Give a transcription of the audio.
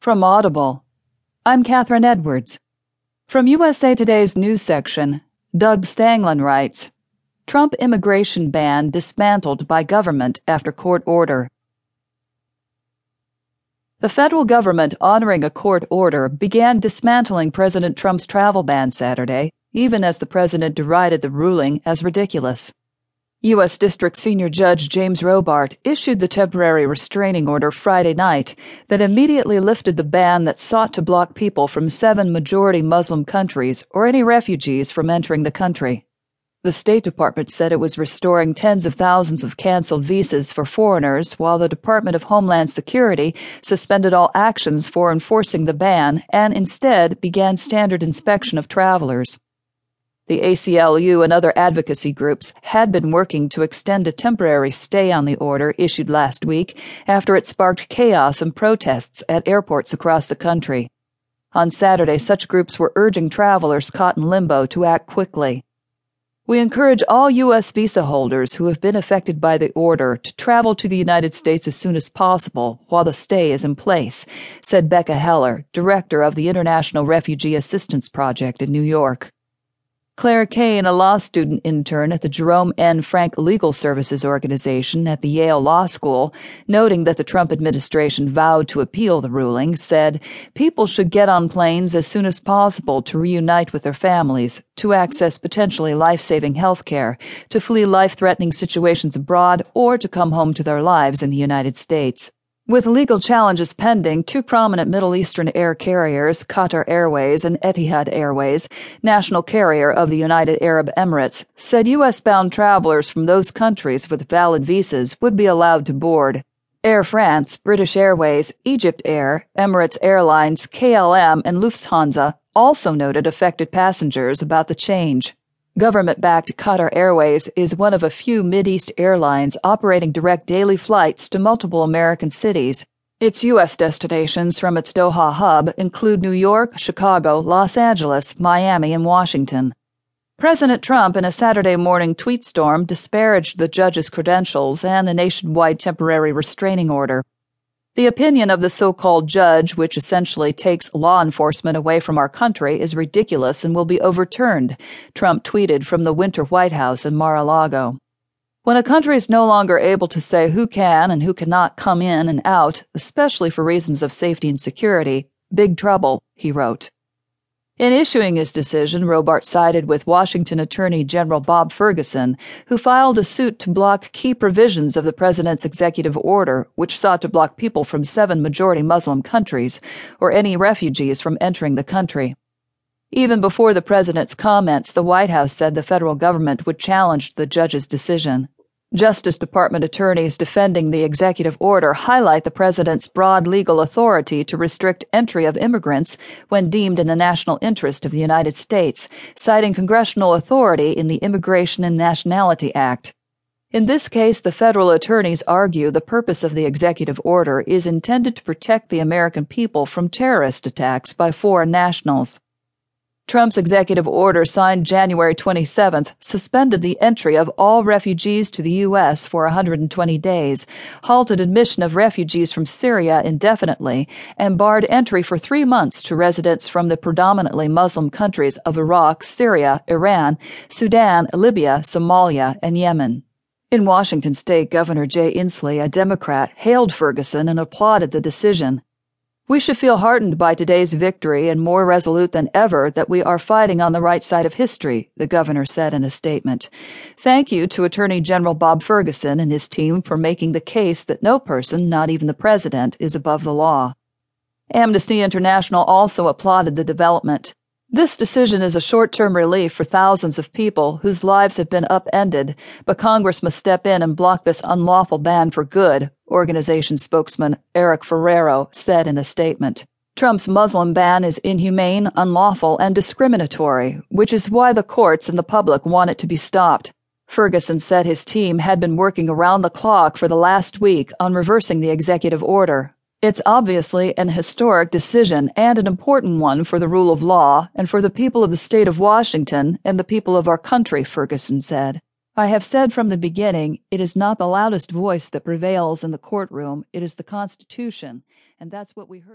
From Audible, I'm Catherine Edwards. From USA Today's news section, Doug Stanglin writes Trump immigration ban dismantled by government after court order. The federal government, honoring a court order, began dismantling President Trump's travel ban Saturday, even as the president derided the ruling as ridiculous. U.S. District Senior Judge James Robart issued the temporary restraining order Friday night that immediately lifted the ban that sought to block people from seven majority Muslim countries or any refugees from entering the country. The State Department said it was restoring tens of thousands of canceled visas for foreigners, while the Department of Homeland Security suspended all actions for enforcing the ban and instead began standard inspection of travelers. The ACLU and other advocacy groups had been working to extend a temporary stay on the order issued last week after it sparked chaos and protests at airports across the country. On Saturday, such groups were urging travelers caught in limbo to act quickly. We encourage all U.S. visa holders who have been affected by the order to travel to the United States as soon as possible while the stay is in place, said Becca Heller, director of the International Refugee Assistance Project in New York. Claire Cain, a law student intern at the Jerome N. Frank Legal Services Organization at the Yale Law School, noting that the Trump administration vowed to appeal the ruling, said people should get on planes as soon as possible to reunite with their families, to access potentially life saving health care, to flee life threatening situations abroad, or to come home to their lives in the United States. With legal challenges pending, two prominent Middle Eastern air carriers, Qatar Airways and Etihad Airways, national carrier of the United Arab Emirates, said U.S. bound travelers from those countries with valid visas would be allowed to board. Air France, British Airways, Egypt Air, Emirates Airlines, KLM, and Lufthansa also noted affected passengers about the change. Government backed Qatar Airways is one of a few Mideast airlines operating direct daily flights to multiple American cities. Its U.S. destinations from its Doha hub include New York, Chicago, Los Angeles, Miami, and Washington. President Trump, in a Saturday morning tweet storm, disparaged the judge's credentials and the nationwide temporary restraining order. The opinion of the so called judge, which essentially takes law enforcement away from our country, is ridiculous and will be overturned, Trump tweeted from the Winter White House in Mar a Lago. When a country is no longer able to say who can and who cannot come in and out, especially for reasons of safety and security, big trouble, he wrote. In issuing his decision, Robart sided with Washington Attorney General Bob Ferguson, who filed a suit to block key provisions of the president's executive order, which sought to block people from seven majority Muslim countries or any refugees from entering the country. Even before the president's comments, the White House said the federal government would challenge the judge's decision. Justice Department attorneys defending the executive order highlight the president's broad legal authority to restrict entry of immigrants when deemed in the national interest of the United States, citing congressional authority in the Immigration and Nationality Act. In this case, the federal attorneys argue the purpose of the executive order is intended to protect the American people from terrorist attacks by foreign nationals. Trump's executive order signed January 27th suspended the entry of all refugees to the U.S. for 120 days, halted admission of refugees from Syria indefinitely, and barred entry for three months to residents from the predominantly Muslim countries of Iraq, Syria, Iran, Sudan, Libya, Somalia, and Yemen. In Washington state, Governor Jay Inslee, a Democrat, hailed Ferguson and applauded the decision. We should feel heartened by today's victory and more resolute than ever that we are fighting on the right side of history, the governor said in a statement. Thank you to Attorney General Bob Ferguson and his team for making the case that no person, not even the president, is above the law. Amnesty International also applauded the development. This decision is a short term relief for thousands of people whose lives have been upended, but Congress must step in and block this unlawful ban for good, organization spokesman Eric Ferrero said in a statement. Trump's Muslim ban is inhumane, unlawful, and discriminatory, which is why the courts and the public want it to be stopped. Ferguson said his team had been working around the clock for the last week on reversing the executive order, it's obviously an historic decision and an important one for the rule of law and for the people of the state of Washington and the people of our country, Ferguson said. I have said from the beginning, it is not the loudest voice that prevails in the courtroom, it is the Constitution, and that's what we heard.